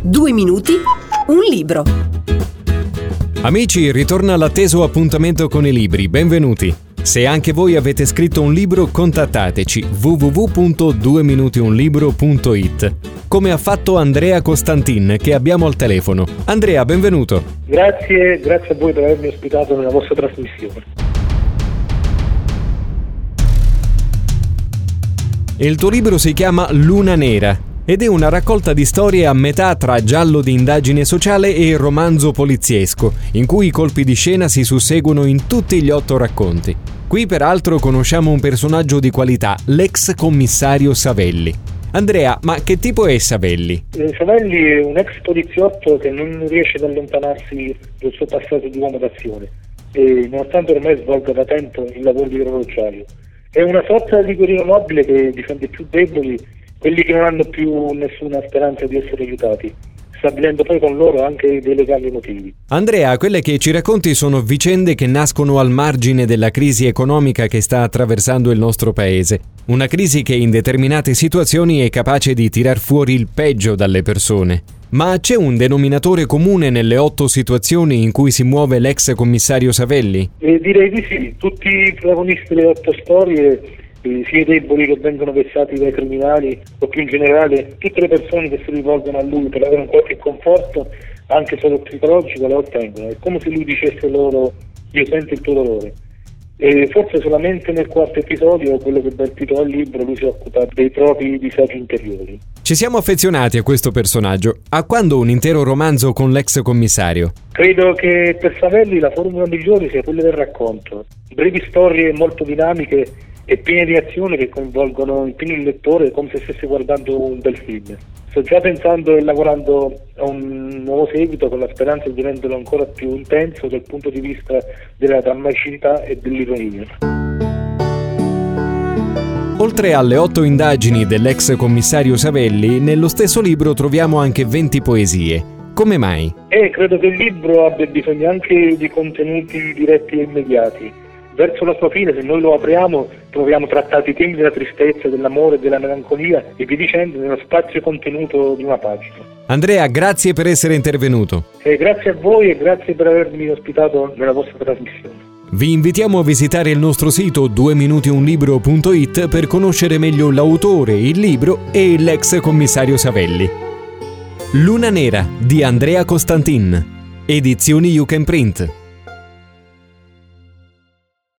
Due minuti, un libro. Amici, ritorna l'atteso appuntamento con i libri, benvenuti. Se anche voi avete scritto un libro, contattateci www.dueminutiunlibro.it come ha fatto Andrea Costantin che abbiamo al telefono. Andrea, benvenuto. Grazie, grazie a voi per avermi ospitato nella vostra trasmissione. Il tuo libro si chiama Luna Nera ed è una raccolta di storie a metà tra giallo di indagine sociale e romanzo poliziesco, in cui i colpi di scena si susseguono in tutti gli otto racconti. Qui peraltro conosciamo un personaggio di qualità, l'ex commissario Savelli. Andrea, ma che tipo è Savelli? Eh, Savelli è un ex poliziotto che non riesce ad allontanarsi dal suo passato di uomo d'azione e nonostante ormai svolga da tempo il lavoro di orologiario. È una sorta di guerriero nobile che difende i più deboli quelli che non hanno più nessuna speranza di essere aiutati, stabilendo poi con loro anche dei legali motivi. Andrea, quelle che ci racconti sono vicende che nascono al margine della crisi economica che sta attraversando il nostro paese. Una crisi che in determinate situazioni è capace di tirar fuori il peggio dalle persone. Ma c'è un denominatore comune nelle otto situazioni in cui si muove l'ex commissario Savelli? E direi di sì, tutti i protagonisti delle otto storie sia i deboli che vengono vessati dai criminali o più in generale tutte le persone che si rivolgono a lui per avere un qualche conforto anche solo psicologico lo ottengono è come se lui dicesse loro io sento il tuo dolore e forse solamente nel quarto episodio, quello che dà il titolo al libro, lui si occupa dei propri disagi interiori. Ci siamo affezionati a questo personaggio. A quando un intero romanzo con l'ex commissario? Credo che per Savelli la formula migliore sia quella del racconto. Brevi storie molto dinamiche e piene di azione che coinvolgono in pieno il lettore come se stesse guardando un bel film. Sto già pensando e lavorando a un nuovo seguito con la speranza di renderlo ancora più intenso dal punto di vista della drammaticità e dell'ironia. Oltre alle otto indagini dell'ex commissario Savelli, nello stesso libro troviamo anche 20 poesie. Come mai? Eh, credo che il libro abbia bisogno anche di contenuti diretti e immediati verso la sua fine, se noi lo apriamo, troviamo trattati i temi della tristezza, dell'amore, della melancolia e vi dicendo nello spazio contenuto di una pagina. Andrea, grazie per essere intervenuto. E grazie a voi e grazie per avermi ospitato nella vostra trasmissione. Vi invitiamo a visitare il nostro sito dueminutiunlibro.it per conoscere meglio l'autore, il libro e l'ex commissario Savelli. Luna Nera di Andrea Costantin. Edizioni You Can Print.